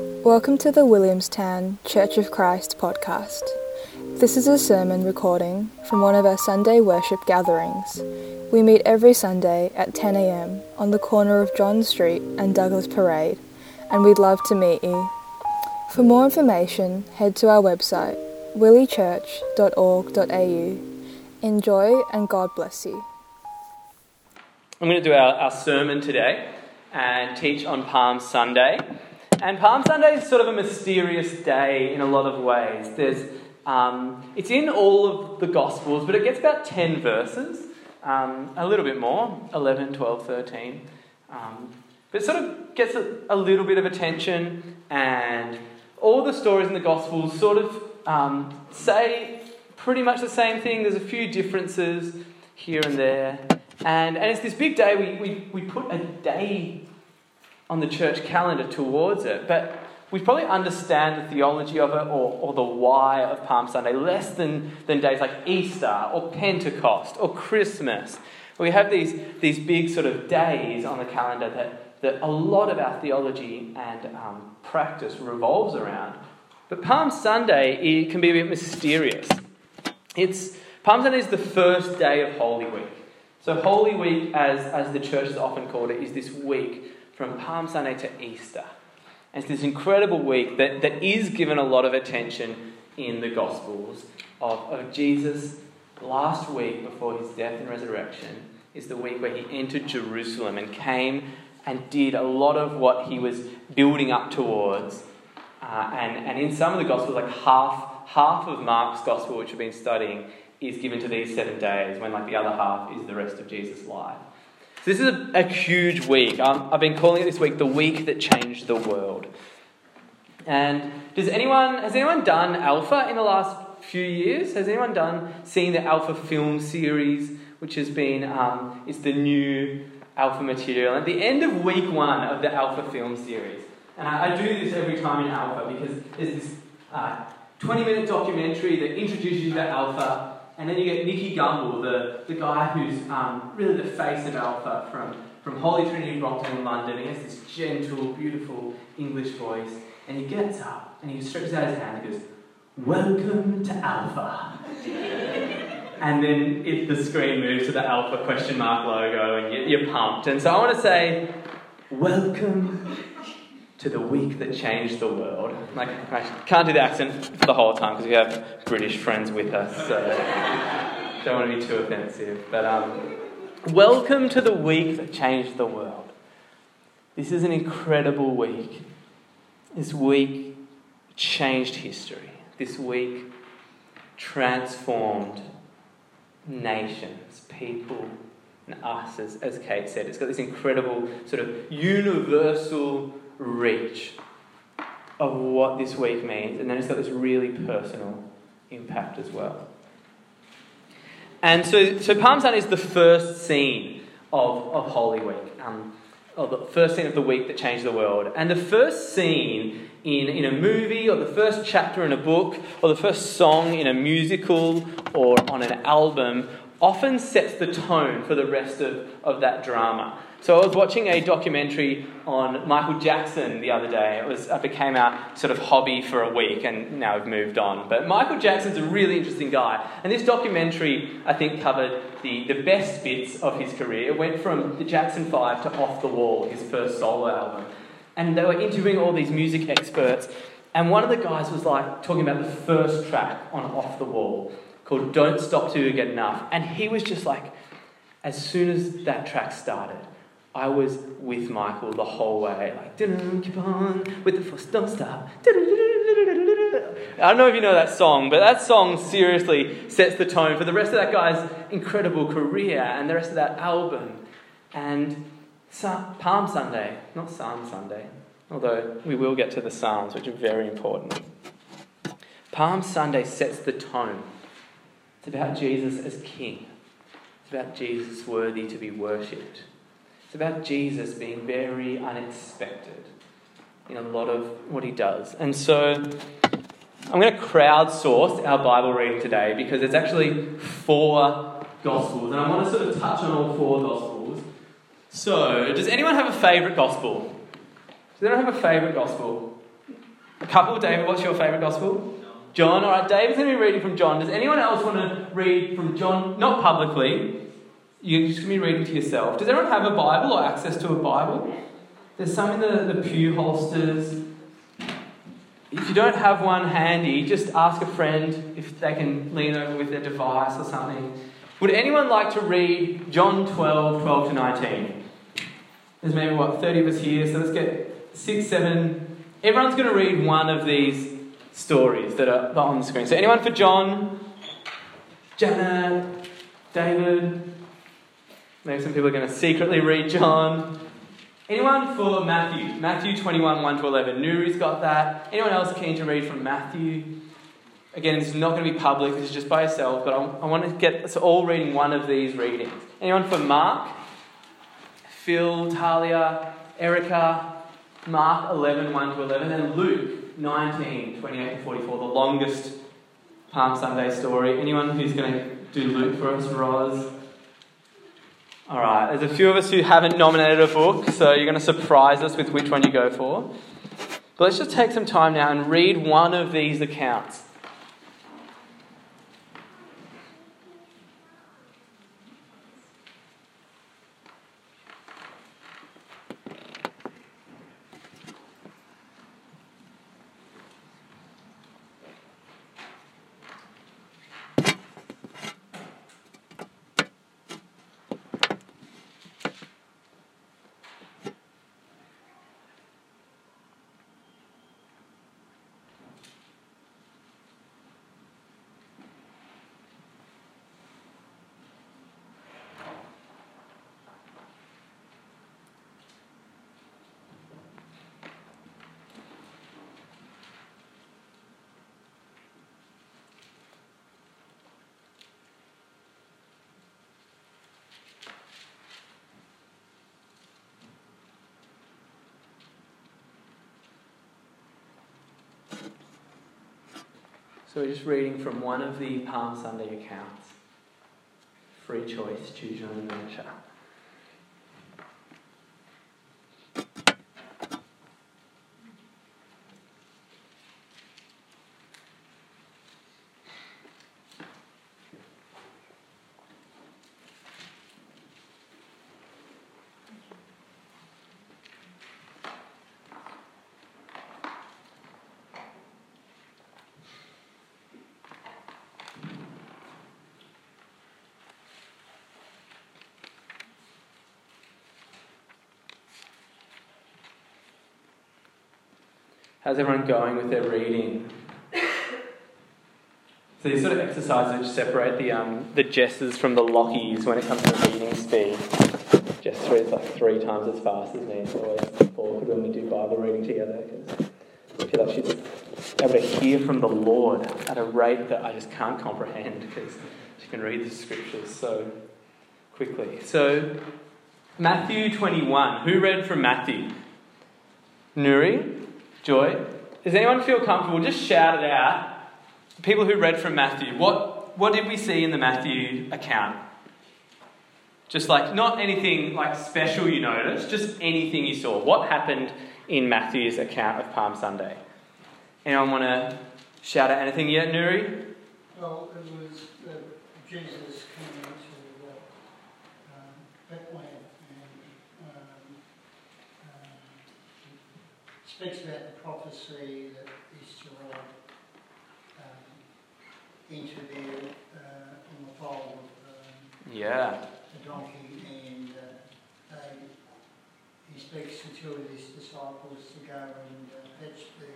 Welcome to the Williamstown Church of Christ podcast. This is a sermon recording from one of our Sunday worship gatherings. We meet every Sunday at 10am on the corner of John Street and Douglas Parade, and we'd love to meet you. For more information, head to our website, willichurch.org.au. Enjoy and God bless you. I'm going to do our, our sermon today and teach on Palm Sunday. And Palm Sunday is sort of a mysterious day in a lot of ways. There's, um, it's in all of the Gospels, but it gets about 10 verses, um, a little bit more 11, 12, 13. Um, but it sort of gets a, a, little bit of attention, and all the stories in the Gospels sort of um, say pretty much the same thing. There's a few differences here and there. And, and it's this big day, we, we, we put a day on the church calendar towards it, but we probably understand the theology of it or, or the why of Palm Sunday less than, than days like Easter or Pentecost or Christmas. We have these, these big sort of days on the calendar that, that a lot of our theology and um, practice revolves around. But Palm Sunday it can be a bit mysterious. It's, Palm Sunday is the first day of Holy Week. So, Holy Week, as, as the church has often called it, is this week from Palm Sunday to Easter. And it's this incredible week that, that is given a lot of attention in the Gospels of, of Jesus' last week before his death and resurrection is the week where he entered Jerusalem and came and did a lot of what he was building up towards. Uh, and, and in some of the Gospels, like half, half of Mark's Gospel, which we've been studying, is given to these seven days, when like the other half is the rest of Jesus' life. So this is a, a huge week. Um, I've been calling it this week the week that changed the world. And does anyone has anyone done Alpha in the last few years? Has anyone done seen the Alpha film series, which has been um, it's the new Alpha material? At the end of week one of the Alpha film series, and I, I do this every time in Alpha because there's this uh, 20 minute documentary that introduces you to Alpha and then you get Nicky Gumbel, the, the guy who's um, really the face of Alpha from, from Holy Trinity Brompton in London. He has this gentle, beautiful English voice. And he gets up and he stretches out his hand and goes, Welcome to Alpha. and then if the screen moves to the Alpha question mark logo and you, you're pumped. And so I want to say, Welcome to the week that changed the world. Like, I can't do the accent for the whole time because we have British friends with us, so don't want to be too offensive. But um, welcome to the week that changed the world. This is an incredible week. This week changed history. This week transformed nations, people, and us, as, as Kate said. It's got this incredible sort of universal reach of what this week means, and then it's got this really personal impact as well. And so, so Palm Sunday is the first scene of, of Holy Week, um, or the first scene of the week that changed the world. And the first scene in, in a movie, or the first chapter in a book, or the first song in a musical, or on an album often sets the tone for the rest of, of that drama. So I was watching a documentary on Michael Jackson the other day. It was it became our sort of hobby for a week, and now we've moved on. But Michael Jackson's a really interesting guy, and this documentary I think covered the, the best bits of his career. It went from the Jackson Five to Off the Wall, his first solo album, and they were interviewing all these music experts. And one of the guys was like talking about the first track on Off the Wall called Don't Stop Till You Get Enough. And he was just like, as soon as that track started, I was with Michael the whole way, like, keep on with the force, don't stop. I don't know if you know that song, but that song seriously sets the tone for the rest of that guy's incredible career and the rest of that album. And Palm Sunday, not Psalm Sunday, although we will get to the Psalms, which are very important. Palm Sunday sets the tone. It's about Jesus as King. It's about Jesus worthy to be worshipped. It's about Jesus being very unexpected in a lot of what he does. And so I'm going to crowdsource our Bible reading today because it's actually four Gospels. And I want to sort of touch on all four Gospels. So, does anyone have a favourite Gospel? Does anyone have a favourite Gospel? A couple. David, what's your favourite gospel? John. All right, David's going to be reading from John. Does anyone else want to read from John? Not publicly. You're just going to be reading to yourself. Does everyone have a Bible or access to a Bible? There's some in the, the pew holsters. If you don't have one handy, just ask a friend if they can lean over with their device or something. Would anyone like to read John 12, 12 to 19? There's maybe, what, 30 of us here, so let's get six, seven. Everyone's going to read one of these stories that are on the screen. So, anyone for John? Janet? David? Maybe some people are going to secretly read John. Anyone for Matthew? Matthew 21, 1 to 11. Nuri's got that. Anyone else keen to read from Matthew? Again, this is not going to be public, this is just by yourself, but I, I want to get us all reading one of these readings. Anyone for Mark? Phil, Talia, Erica, Mark 11, 1 to 11, and Luke 19, 28 to 44, the longest Palm Sunday story. Anyone who's going to do Luke for us, Roz? All right, there's a few of us who haven't nominated a book, so you're going to surprise us with which one you go for. But let's just take some time now and read one of these accounts. So we're just reading from one of the Palm Sunday accounts. Free choice, choose your own adventure. How's everyone going with their reading? So these sort of exercises which separate the um, the Jesses from the Lockies when it comes to reading speed. Jess reads like three times as fast as me. It's always awkward when we do Bible reading together because I feel like she's able to hear from the Lord at a rate that I just can't comprehend because she can read the scriptures so quickly. So Matthew 21. Who read from Matthew? Nuri? Joy? Does anyone feel comfortable? Just shout it out. People who read from Matthew, what, what did we see in the Matthew account? Just like, not anything like special you noticed, just anything you saw. What happened in Matthew's account of Palm Sunday? Anyone want to shout out anything yet, Nuri? Well, it was uh, Jesus coming into uh, um, Bethlehem and um, um, speaks about the prophecy that is to ride um, into there uh, on the foal of um, Yeah. the donkey, and uh, they, he speaks to two of his disciples to go and uh, fetch the,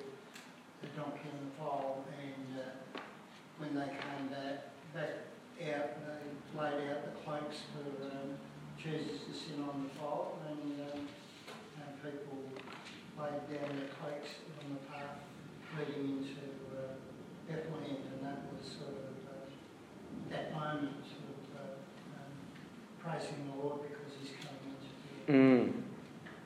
the donkey and the foal, and uh, when they came back, back out, they laid out the cloaks for um, Jesus to sit on the foal, and, um, and people laid down their cloaks on the path leading into uh, Bethlehem, and that was sort of uh, that moment, sort of uh, um, praising the Lord because He's coming into the Mm.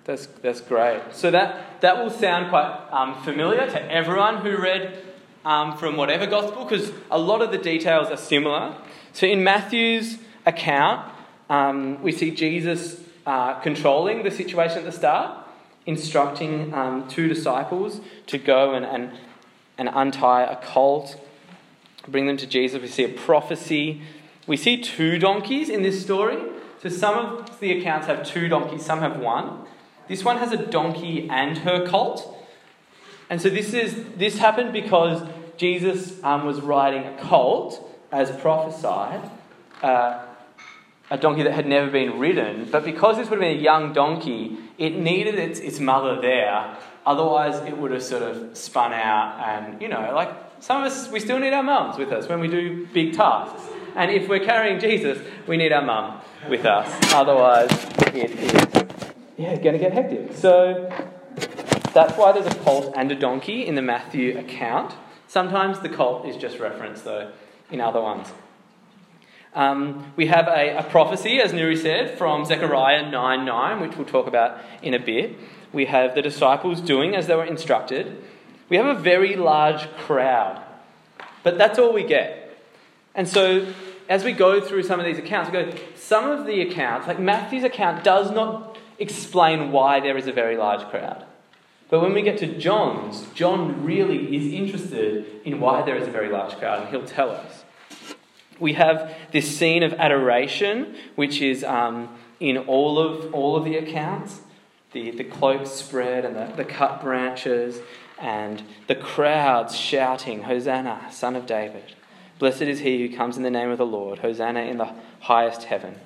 That's, that's great. So that, that will sound quite um, familiar to everyone who read um, from whatever gospel, because a lot of the details are similar. So in Matthew's account, um, we see Jesus uh, controlling the situation at the start. Instructing um, two disciples to go and, and, and untie a colt, bring them to Jesus. We see a prophecy. We see two donkeys in this story. So some of the accounts have two donkeys, some have one. This one has a donkey and her colt. And so this is this happened because Jesus um, was riding a colt, as prophesied, uh, a donkey that had never been ridden. But because this would have been a young donkey, it needed its, its mother there. Otherwise, it would have sort of spun out. And, you know, like some of us, we still need our mums with us when we do big tasks. And if we're carrying Jesus, we need our mum with us. Otherwise, it is yeah, going to get hectic. So that's why there's a colt and a donkey in the Matthew account. Sometimes the colt is just referenced, though, in other ones. Um, we have a, a, prophecy, as Nuri said, from Zechariah 9 9, which we'll talk about in a bit. We have the disciples doing as they were instructed. We have a very large crowd, but that's all we get. And so, as we go through some of these accounts, we go, some of the accounts, like Matthew's account, does not explain why there is a very large crowd. But when we get to John's, John really is interested in why there is a very large crowd, and he'll tell us. We have this scene of adoration, which is um, in all of, all of the accounts the, the cloaks spread and the, the cut branches, and the crowds shouting, Hosanna, Son of David. Blessed is he who comes in the name of the Lord. Hosanna in the highest heaven.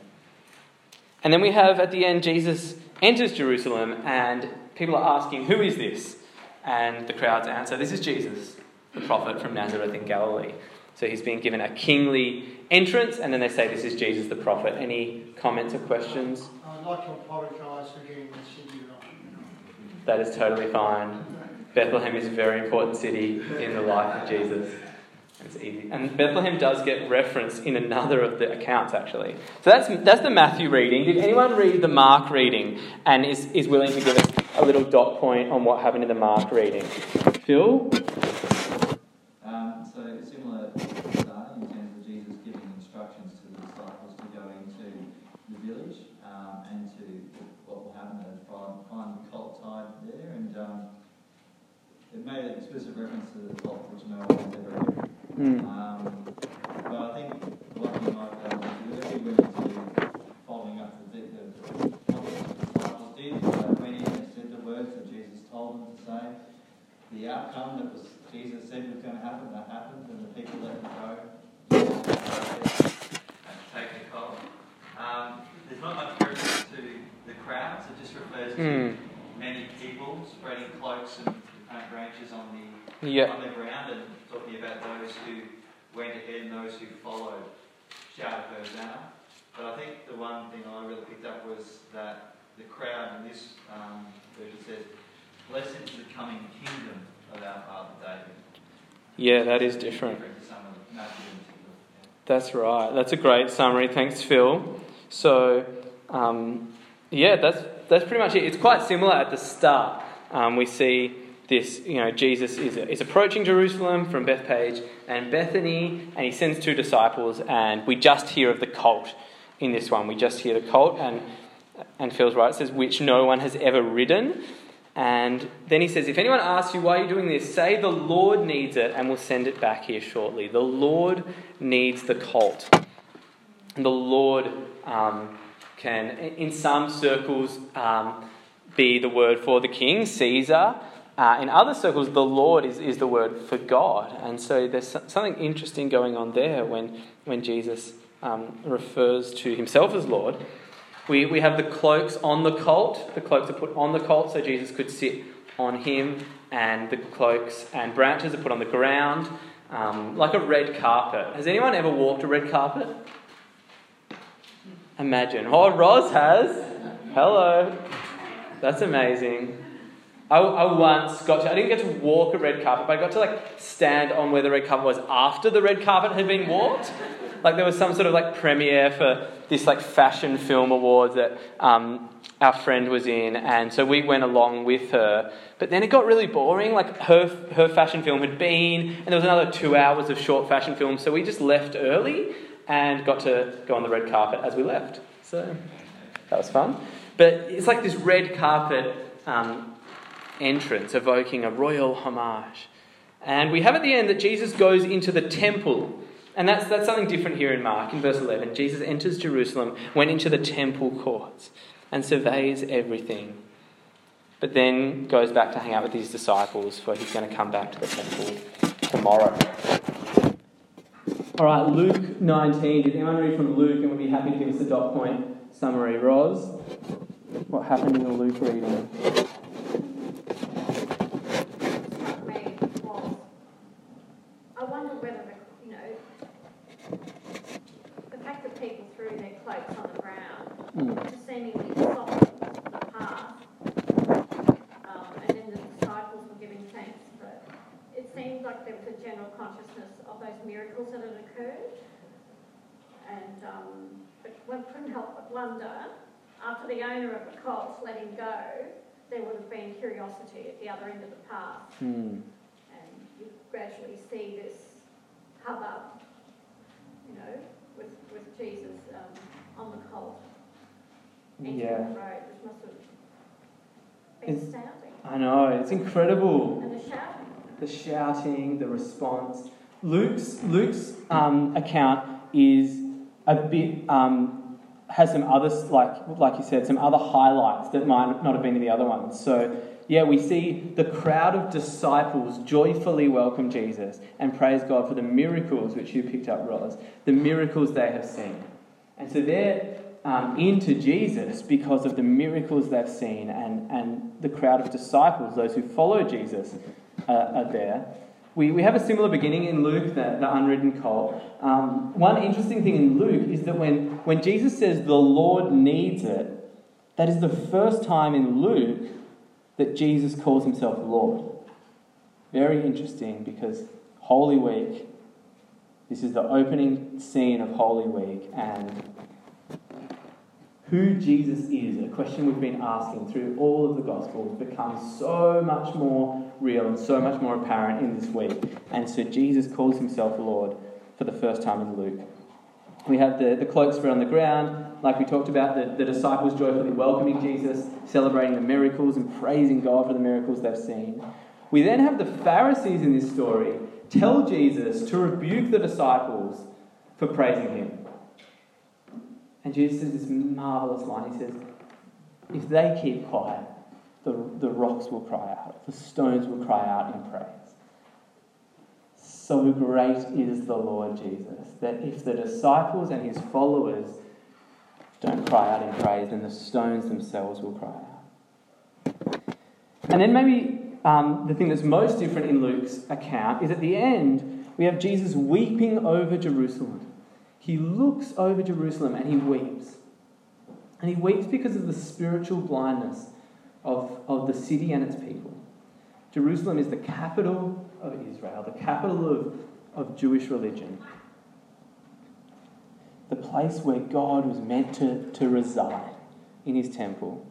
And then we have at the end, Jesus enters Jerusalem and people are asking, Who is this? And the crowds answer, This is Jesus, the prophet from Nazareth in Galilee. So he's being given a kingly entrance, and then they say, This is Jesus, the prophet. Any comments or questions? I'd like to apologise for getting the city wrong. That is totally fine. Bethlehem is a very important city in the life of Jesus. It's easy. And Bethlehem does get referenced in another of the accounts, actually. So that's, that's the Matthew reading. Did anyone read the Mark reading and is, is willing to give us a little dot point on what happened in the Mark reading? Phil? Um, so similar start in terms of Jesus giving instructions to the disciples to go into the village um, and to what will happen is find, find the colt tied there and um, it made an explicit reference to the colt which no one has ever heard. Mm. Um, but I think what you might um, do is really willing to following up the, the, the, what the disciples did, uh, when he said the words that Jesus told them to say, the outcome that was Jesus said was going to happen, that happened, and the people let him go. Take the colt. Um, there's not much reference to the crowds, it just refers to Mm. many people spreading cloaks and uh, branches on the Yeah. on the ground and talking about those who went ahead and those who followed shouted Hosanna. But I think the one thing I really picked up was that the crowd in this um, version says, Blessed is the coming kingdom of our Father David. Yeah, that is different. Different to some of Matthew in particular. Yeah. That's right. That's a great summary. Thanks, Phil. So, um, yeah, that's that's pretty much it. It's quite similar at the start. Um, we see this, you know, Jesus is, is approaching Jerusalem from Bethphage and Bethany, and he sends two disciples, and we just hear of the cult in this one. We just hear the cult, and and Phil's right. It says which no one has ever ridden. And then he says, If anyone asks you why you're doing this, say the Lord needs it and we'll send it back here shortly. The Lord needs the colt. And the Lord um, can, in some circles, um, be the word for the king, Caesar. Uh, in other circles, the Lord is, is the word for God. And so there's something interesting going on there when, when Jesus um, refers to himself as Lord. We, we have the cloaks on the colt. The cloaks are put on the colt so Jesus could sit on him, and the cloaks and branches are put on the ground um, like a red carpet. Has anyone ever walked a red carpet? Imagine. Oh, Roz has. Hello. That's amazing. I, I once got to, I didn't get to walk a red carpet, but I got to like stand on where the red carpet was after the red carpet had been walked. Like there was some sort of like premiere for this like fashion film award that um, our friend was in, and so we went along with her. But then it got really boring. Like her her fashion film had been, and there was another two hours of short fashion film, so we just left early and got to go on the red carpet as we left. So that was fun. But it's like this red carpet um, entrance, evoking a royal homage. And we have at the end that Jesus goes into the temple. And that's, that's something different here in Mark, in verse 11. Jesus enters Jerusalem, went into the temple courts, and surveys everything. But then goes back to hang out with his disciples, for he's going to come back to the temple tomorrow. All right, Luke 19. Did anyone read from Luke and would be happy to give us a dot point summary? Roz, what happened in the Luke reading? I wonder whether, the, you know, the fact that people threw their cloaks on the ground Mm. seemingly softened the path, um, and then the disciples were giving thanks. But it seemed like there was a general consciousness of those miracles that had occurred, and um, but one couldn't help but wonder after the owner of the colt let him go, there would have been curiosity at the other end of the path Hmm. and you gradually see this hubbub, you know, with, with Jesus um, on the colt entering Yeah. the road, which must have been It's- astounding. I know, it's incredible. And the shouting. The shouting, the response. Luke's Luke's um, account is a bit um, has some other like like you said some other highlights that might not have been in the other ones. So yeah, we see the crowd of disciples joyfully welcome Jesus and praise God for the miracles which you picked up, Roz, the miracles they have seen, and so they're um, into Jesus because of the miracles they've seen, and and the crowd of disciples, those who follow Jesus, uh, are there. We, we have a similar beginning in Luke, the, the unridden colt. Um, one interesting thing in Luke is that when, when Jesus says the Lord needs it, that is the first time in Luke that Jesus calls himself Lord. Very interesting because Holy Week, this is the opening scene of Holy Week, and who Jesus is, a question we've been asking through all of the Gospels, becomes so much more real and so much more apparent in this week. And so Jesus calls himself Lord for the first time in Luke. We have the, the cloaks spread on the ground, like we talked about, the, the disciples joyfully welcoming Jesus, celebrating the miracles and praising God for the miracles they've seen. We then have the Pharisees in this story tell Jesus to rebuke the disciples for praising him. And Jesus says this marvelous line. He says, If they keep quiet, the, the rocks will cry out, the stones will cry out in praise. So great is the Lord Jesus that if the disciples and his followers don't cry out in praise, then the stones themselves will cry out. And then maybe um, the thing that's most different in Luke's account is at the end, we have Jesus weeping over Jerusalem. He looks over Jerusalem and he weeps. And he weeps because of the spiritual blindness of, of the city and its people. Jerusalem is the capital of Israel, the capital of, of Jewish religion, the place where God was meant to, to reside in his temple.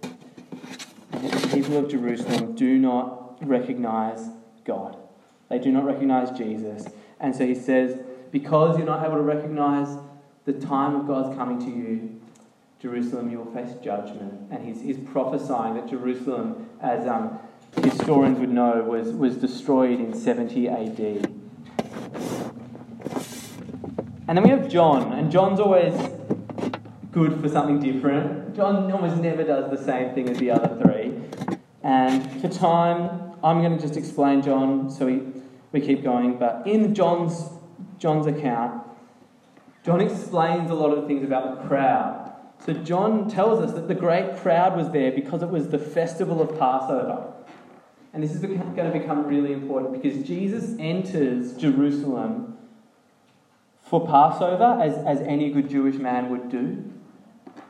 And the people of Jerusalem do not recognize God. They do not recognize Jesus. And so he says, because you're not able to recognize the time of God's coming to you, Jerusalem, you will face judgment. And he's, he's prophesying that Jerusalem, as um, historians would know, was, was destroyed in 70 AD. And then we have John, and John's always good for something different. John almost never does the same thing as the other three. And for time, I'm going to just explain John so we, we keep going. But in John's, John's account, John explains a lot of things about the crowd. So John tells us that the great crowd was there because it was the festival of Passover. And this is going to become really important because Jesus enters Jerusalem for Passover, as, as any good Jewish man would do,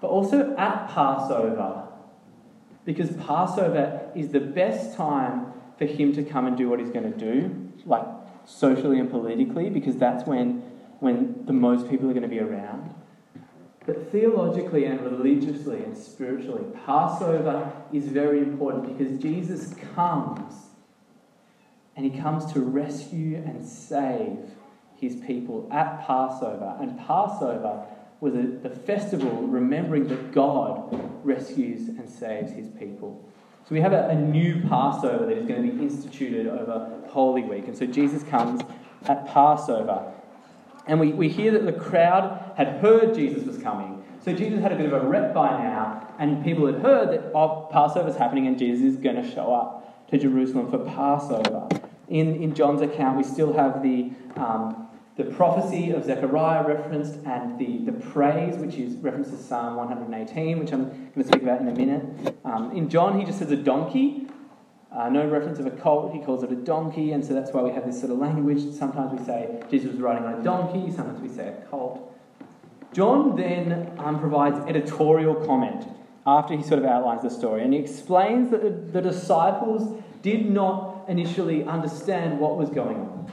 but also at Passover, because Passover is the best time for him to come and do what he's going to do, like socially and politically, because that's when, when the most people are going to be around. But theologically and religiously and spiritually, Passover is very important because Jesus comes and he comes to rescue and save his people at Passover. And Passover was a, the festival remembering that God rescues and saves his people. So we have a, a new Passover that is going to be instituted over Holy Week. And so Jesus comes at Passover. And we, we hear that the crowd had heard Jesus was coming. So Jesus had a bit of a rep by now, and people had heard that oh, Passover's happening and Jesus is going to show up to Jerusalem for Passover. In, in John's account, we still have the, um, the prophecy of Zechariah referenced and the, the praise, which is references Psalm 118, which I'm going to speak about in a minute. Um, in John, he just says a donkey, uh, no reference of a colt, he calls it a donkey, and so that's why we have this sort of language. Sometimes we say Jesus was riding on a donkey, sometimes we say a colt. John then um, provides editorial comment after he sort of outlines the story, and he explains that the, the disciples did not initially understand what was going on,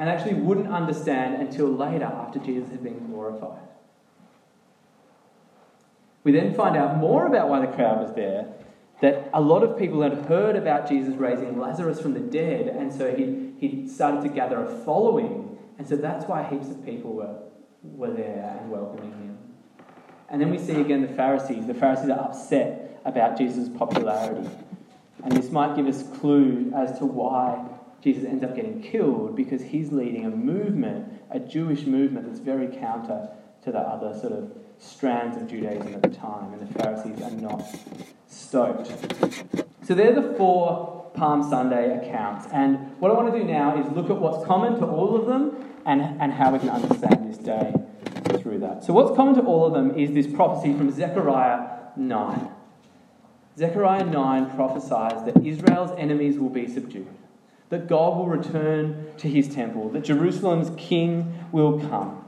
and actually wouldn't understand until later after Jesus had been glorified. We then find out more about why the crowd was there, that a lot of people had heard about Jesus raising Lazarus from the dead, and so he, he started to gather a following, and so that's why heaps of people were, were there and welcoming him. And then we see again the Pharisees. The Pharisees are upset about Jesus' popularity. And this might give us clue as to why Jesus ends up getting killed because he's leading a movement, a Jewish movement that's very counter to the other sort of strands of Judaism at the time, and the Pharisees are not stoked. So they're the four Palm Sunday accounts, and what I want to do now is look at what's common to all of them and, and how we can understand this day through that. So, what's common to all of them is this prophecy from Zechariah 9. Zechariah 9 prophesies that Israel's enemies will be subdued, that God will return to his temple, that Jerusalem's king will come.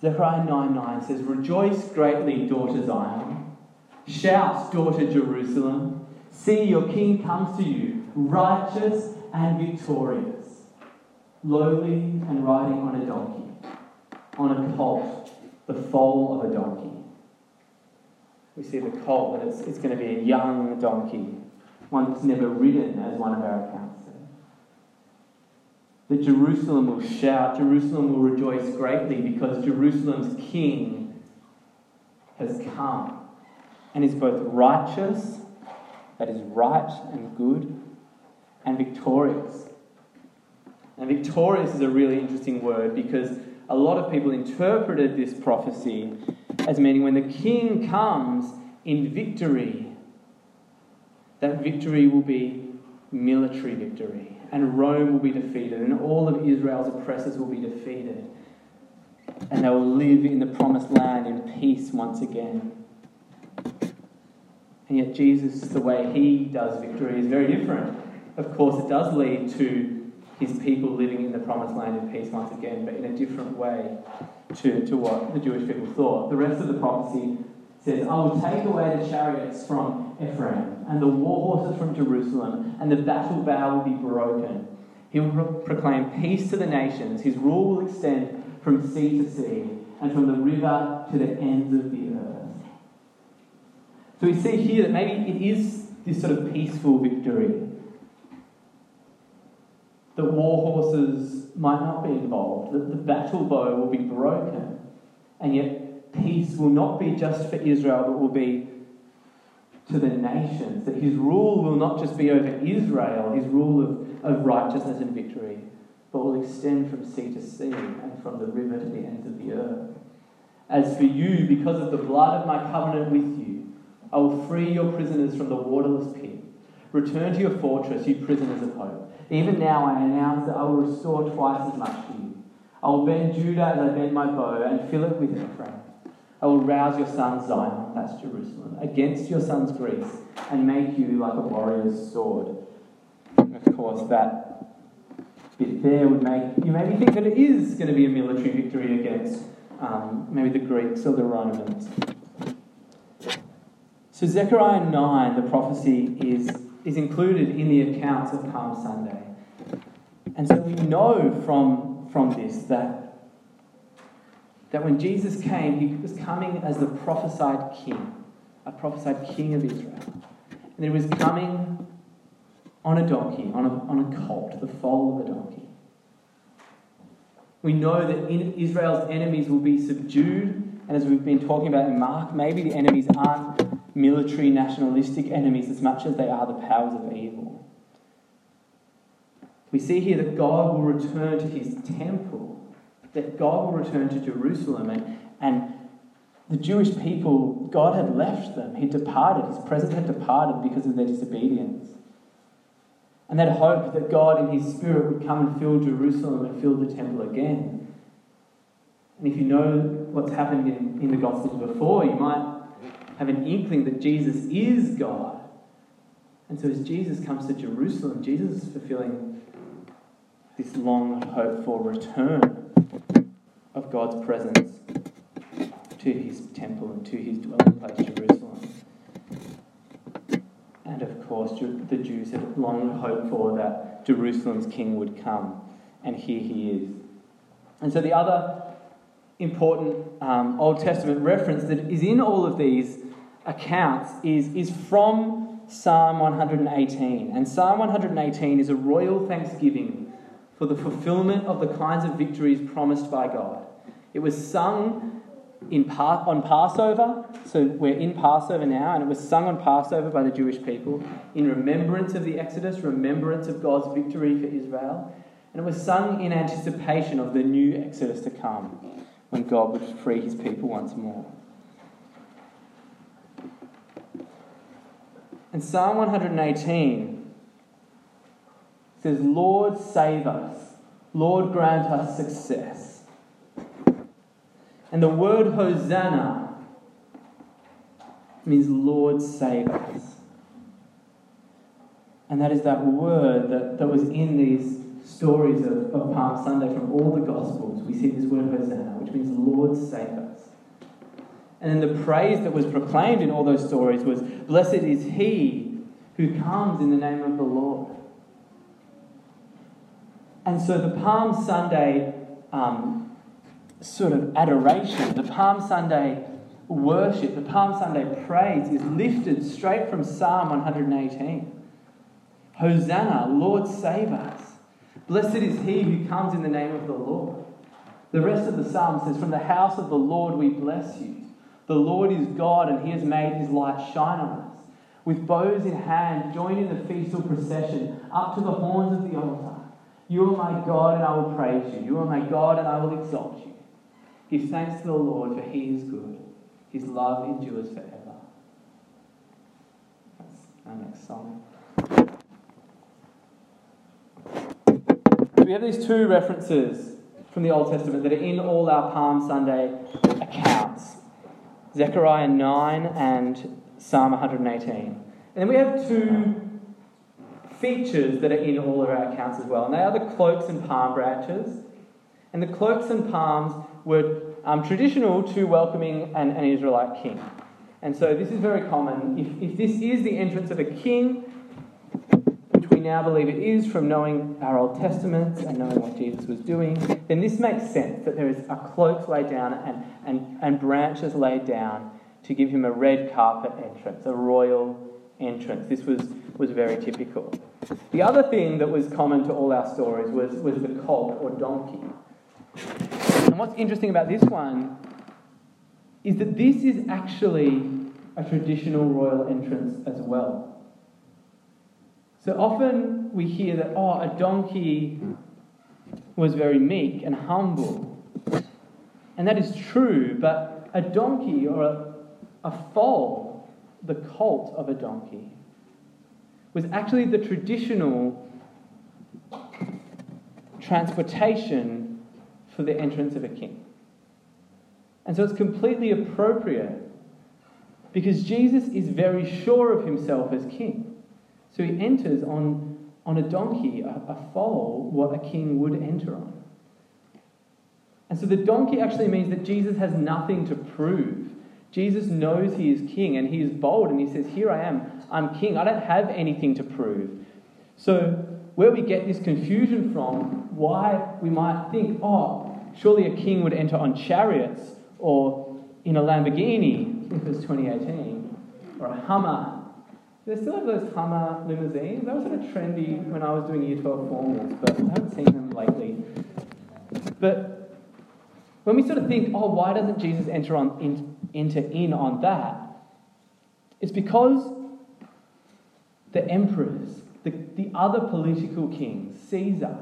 Zechariah 9 9 says, Rejoice greatly, daughter Zion. Shout, daughter Jerusalem. See, your king comes to you, righteous and victorious, lowly and riding on a donkey, on a colt, the foal of a donkey. We see the colt, that it's, it's going to be a young donkey, one that's never ridden, as one of our accounts says. That Jerusalem will shout, Jerusalem will rejoice greatly because Jerusalem's king has come and is both righteous, that is right and good, and victorious. And victorious is a really interesting word because a lot of people interpreted this prophecy as meaning when the king comes in victory, that victory will be military victory, and Rome will be defeated, and all of Israel's oppressors will be defeated, and they will live in the promised land in peace once again. And yet, Jesus, the way he does victory is very different. Of course, it does lead to his people living in the promised land in peace once again, but in a different way to, to what the Jewish people thought. The rest of the prophecy says, I will take away the chariots from Ephraim and the war horses from Jerusalem, and the battle bow will be broken. He will pro- proclaim peace to the nations. His rule will extend from sea to sea and from the river to the ends of the earth. So we see here that maybe it is this sort of peaceful victory. That war horses might not be involved, that the battle bow will be broken, and yet peace will not be just for Israel, but will be to the nations. That his rule will not just be over Israel, his rule of, of righteousness and victory, but will extend from sea to sea and from the river to the ends of the earth. As for you, because of the blood of my covenant with you, I will free your prisoners from the waterless pit. Return to your fortress, you prisoners of hope. Even now I announce that I will restore twice as much to you. I will bend Judah as I bend my bow and fill it with Ephraim. I will rouse your son Zion, that's Jerusalem, against your son's Greece and make you like a warrior's sword. Of course, that bit there would make you maybe think that it is going to be a military victory against um, maybe the Greeks or the Romans. So, Zechariah 9, the prophecy, is, is included in the accounts of Palm Sunday. And so we know from, from this that, that when Jesus came, he was coming as the prophesied king, a prophesied king of Israel. And he was coming on a donkey, on a, on a colt, the foal of a donkey. We know that Israel's enemies will be subdued, and as we've been talking about in Mark, maybe the enemies aren't military, nationalistic enemies as much as they are the powers of evil. We see here that God will return to his temple, that God will return to Jerusalem, and, and the Jewish people, God had left them. He departed. His presence had departed because of their disobedience. And they'd hoped that God in His Spirit would come and fill Jerusalem and fill the temple again. And if you know what's happened in, in the Gospels before, you might have an inkling that Jesus is God. And so as Jesus comes to Jerusalem, Jesus is fulfilling this long hoped for return of God's presence to his temple and to his dwelling place, Jerusalem. And of course, the Jews had long hoped for that Jerusalem's king would come, and here he is. And so the other important um, Old Testament reference that is in all of these accounts is, is from Psalm 118. And Psalm 118 is a royal thanksgiving for the fulfillment of the kinds of victories promised by God. It was sung in pa- on Passover. So we're in Passover now, and it was sung on Passover by the Jewish people in remembrance of the Exodus, remembrance of God's victory for Israel. And it was sung in anticipation of the new Exodus to come, when God would free his people once more. And Psalm 118 says, Lord, save us. Lord, grant us success. And the word Hosanna means Lord save us. And that is that word that, that was in these stories of, of Palm Sunday from all the Gospels. We see this word Hosanna, which means Lord save us. And then the praise that was proclaimed in all those stories was Blessed is he who comes in the name of the Lord. And so the Palm Sunday um, sort of adoration, the Palm Sunday worship, the Palm Sunday praise is lifted straight from Psalm 118. Hosanna, Lord save us. Blessed is he who comes in the name of the Lord. The rest of the psalm says, From the house of the Lord we bless you. The Lord is God, and he has made his light shine on us. With bows in hand, join in the feastal procession up to the horns of the altar. You are my God, and I will praise you. You are my God, and I will exalt you. Give thanks to the Lord, for he is good. His love endures forever. That's our next song. So we have these two references from the Old Testament that are in all our Palm Sunday accounts Zechariah 9 and Psalm 118. And then we have two features that are in all of our accounts as well, and they are the cloaks and palm branches. And the cloaks and palms were um, traditional to welcoming an, an, Israelite king. And so this is very common. If, if this is the entrance of a king, now believe it is from knowing our Old Testaments and knowing what Jesus was doing, then this makes sense that there is a cloak laid down and, and, and branches laid down to give him a red carpet entrance, a royal entrance. This was, was very typical. The other thing that was common to all our stories was, was the colt or donkey. And what's interesting about this one is that this is actually a traditional royal entrance as well. So often we hear that, oh, a donkey was very meek and humble. And that is true, but a donkey or a, a foal, the colt of a donkey, was actually the traditional transportation for the entrance of a king. And so it's completely appropriate because Jesus is very sure of himself as king. So he enters on, on a donkey, a, a foal, what a king would enter on. And so the donkey actually means that Jesus has nothing to prove. Jesus knows he is king and he is bold and he says, Here I am, I'm king. I don't have anything to prove. So where we get this confusion from, why we might think, oh, surely a king would enter on chariots or in a Lamborghini, if it was 2018, or a Hummer. They still have those Hummer limousines? That was sort of trendy when I was doing Year 12 formals, but I haven't seen them lately. But when we sort of think, oh, why doesn't Jesus enter, on, in, enter in on that? It's because the emperors, the, the other political kings, Caesar,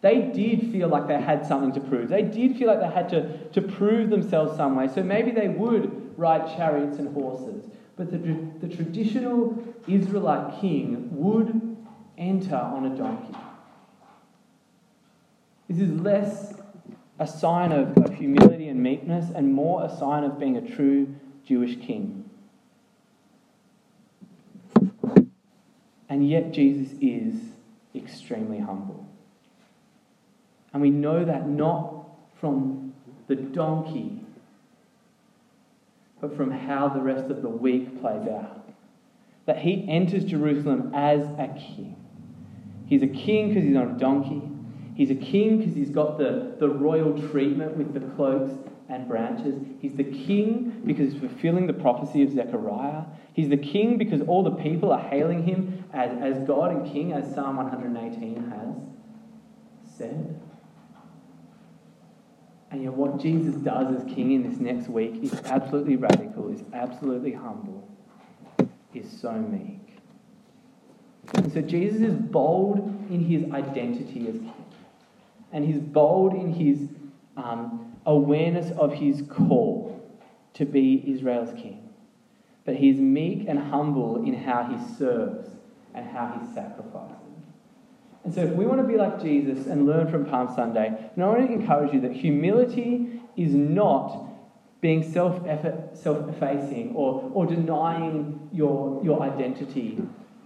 they did feel like they had something to prove. They did feel like they had to, to prove themselves some way. So maybe they would ride chariots and horses. But the, the traditional Israelite king would enter on a donkey. This is less a sign of, of humility and meekness and more a sign of being a true Jewish king. And yet, Jesus is extremely humble. And we know that not from the donkey, but from how the rest of the week plays out. That he enters Jerusalem as a king. He's a king because he's on a donkey. He's a king because he's got the, the royal treatment with the cloaks and branches. He's the king because he's fulfilling the prophecy of Zechariah. He's the king because all the people are hailing him as, as God and king, as Psalm 118 has said. And yet, what Jesus does as king in this next week is absolutely radical, is absolutely humble, is so meek. And so, Jesus is bold in his identity as king. And he's bold in his um, awareness of his call to be Israel's king. But he's meek and humble in how he serves and how he sacrifices. And so, if we want to be like Jesus and learn from Palm Sunday, I want to encourage you that humility is not being self effacing or, or denying your, your identity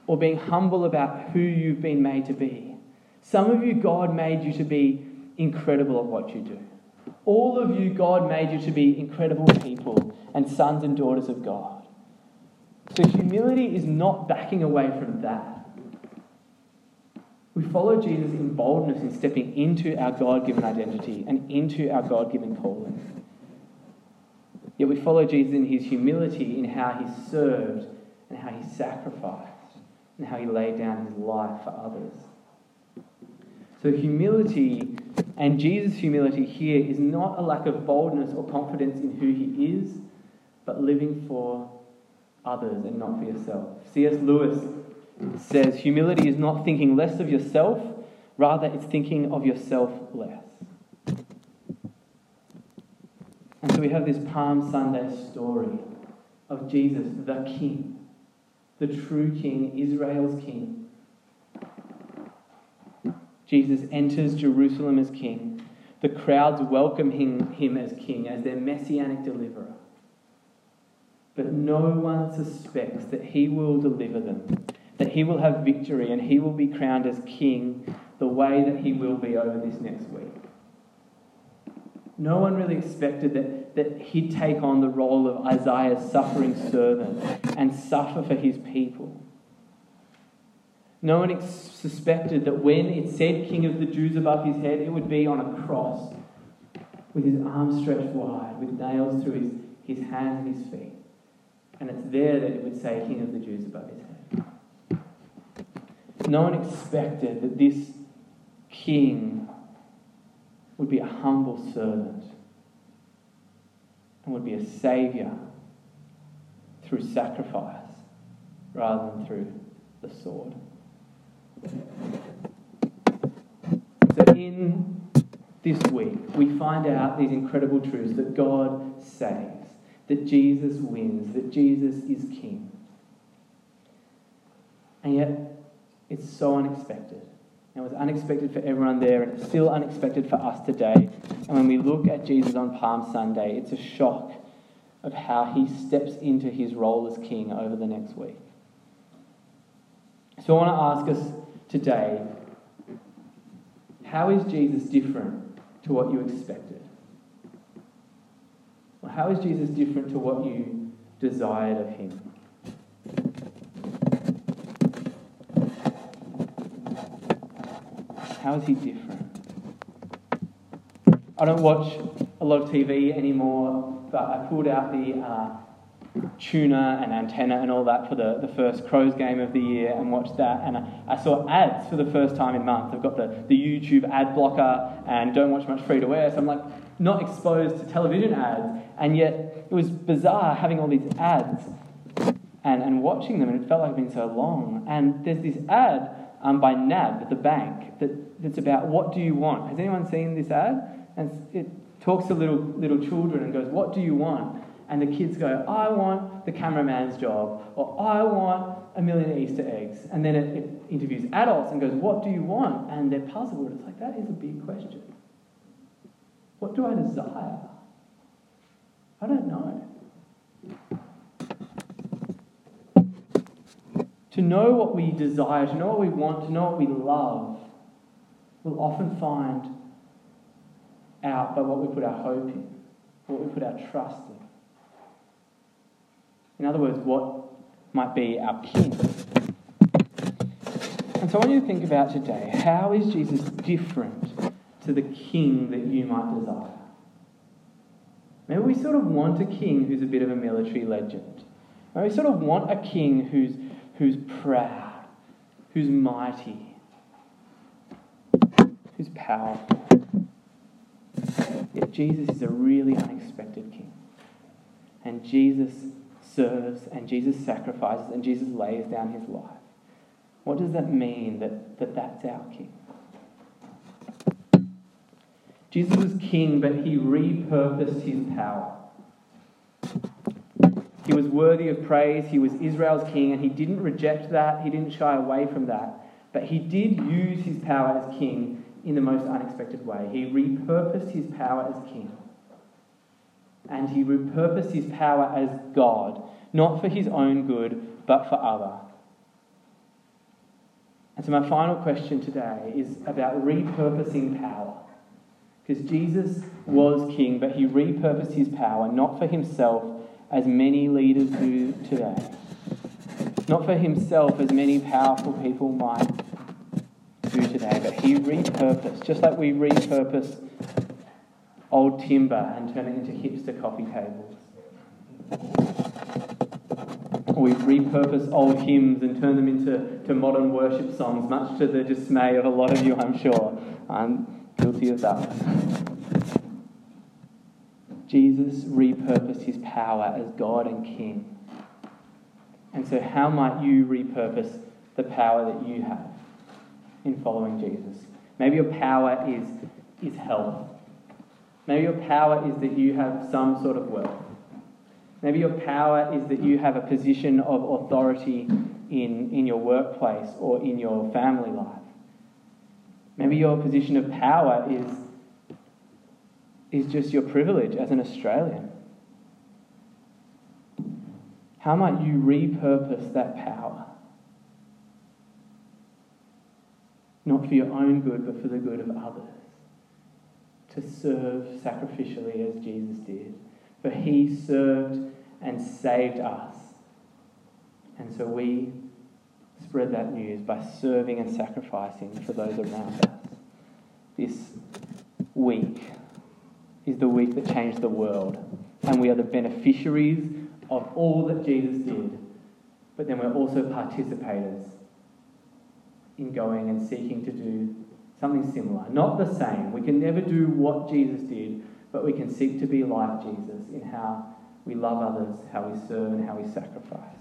or being humble about who you've been made to be. Some of you, God made you to be incredible at what you do. All of you, God made you to be incredible people and sons and daughters of God. So, humility is not backing away from that. We follow Jesus in boldness in stepping into our God given identity and into our God given calling. Yet we follow Jesus in his humility in how he served and how he sacrificed and how he laid down his life for others. So, humility and Jesus' humility here is not a lack of boldness or confidence in who he is, but living for others and not for yourself. C.S. Lewis says humility is not thinking less of yourself, rather, it's thinking of yourself less. And so we have this Palm Sunday story of Jesus, the King, the true King, Israel's King. Jesus enters Jerusalem as King. The crowds welcome him, him as King, as their messianic deliverer. But no one suspects that he will deliver them that he will have victory and he will be crowned as king the way that he will be over this next week. No one really expected that, that he'd take on the role of Isaiah's suffering servant and suffer for his people. No one ex- suspected that when it said King of the Jews above his head, it would be on a cross with his arms stretched wide, with nails through his, his hands and his feet. And it's there that it would say King of the Jews above his head. No one expected that this king would be a humble servant and would be a saviour through sacrifice rather than through the sword. So, in this week, we find out these incredible truths that God saves, that Jesus wins, that Jesus is king. And yet, it's so unexpected. It was unexpected for everyone there, and it's still unexpected for us today. And when we look at Jesus on Palm Sunday, it's a shock of how he steps into his role as king over the next week. So I want to ask us today how is Jesus different to what you expected? How is Jesus different to what you desired of him? How is he different? I don't watch a lot of TV anymore, but I pulled out the uh, tuner and antenna and all that for the, the first Crows game of the year and watched that. And I, I saw ads for the first time in months. I've got the, the YouTube ad blocker and don't watch much free to air, so I'm like not exposed to television ads. And yet it was bizarre having all these ads. and, and watching them, and it felt like it had been so long. And there's this ad um, by NAB, the bank, that, that's about what do you want? Has anyone seen this ad? And it talks to little, little children and goes, What do you want? And the kids go, I want the cameraman's job, or I want a million Easter eggs. And then it, it interviews adults and goes, What do you want? And they're puzzled. It's like, That is a big question. What do I desire? I don't know. To know what we desire, to know what we want, to know what we love, we'll often find out by what we put our hope in, what we put our trust in. In other words, what might be our king. And so I want you to think about today how is Jesus different to the king that you might desire? Maybe we sort of want a king who's a bit of a military legend. Maybe we sort of want a king who's, who's proud, who's mighty, Yet Jesus is a really unexpected king. And Jesus serves, and Jesus sacrifices, and Jesus lays down his life. What does that mean that, that that's our king? Jesus was king, but he repurposed his power. He was worthy of praise. He was Israel's king, and he didn't reject that. He didn't shy away from that. But he did use his power as king in the most unexpected way. He repurposed his power as king. And he repurposed his power as God, not for his own good, but for other. And so, my final question today is about repurposing power. Because Jesus was king, but he repurposed his power not for himself, as many leaders do today. Not for himself, as many powerful people might today, but he repurposed, just like we repurpose old timber and turn it into hipster coffee tables. We repurpose old hymns and turn them into to modern worship songs, much to the dismay of a lot of you, I'm sure. I'm guilty of that. Jesus repurposed his power as God and King. And so, how might you repurpose the power that you have in following Jesus? Maybe your power is, is health. Maybe your power is that you have some sort of wealth. Maybe your power is that you have a position of authority in, in your workplace or in your family life. Maybe your position of power is, is just your privilege as an Australian. How might you repurpose that power? Not for your own good, but for the good of others. To serve sacrificially as Jesus did. For he served and saved us. And so we spread that news by serving and sacrificing for those around us. This week is the week that changed the world, and we are the beneficiaries of all that Jesus did, but then we're also participators in going and seeking to do something similar. Not the same. We can never do what Jesus did, but we can seek to be like Jesus in how we love others, how we serve, and how we sacrifice.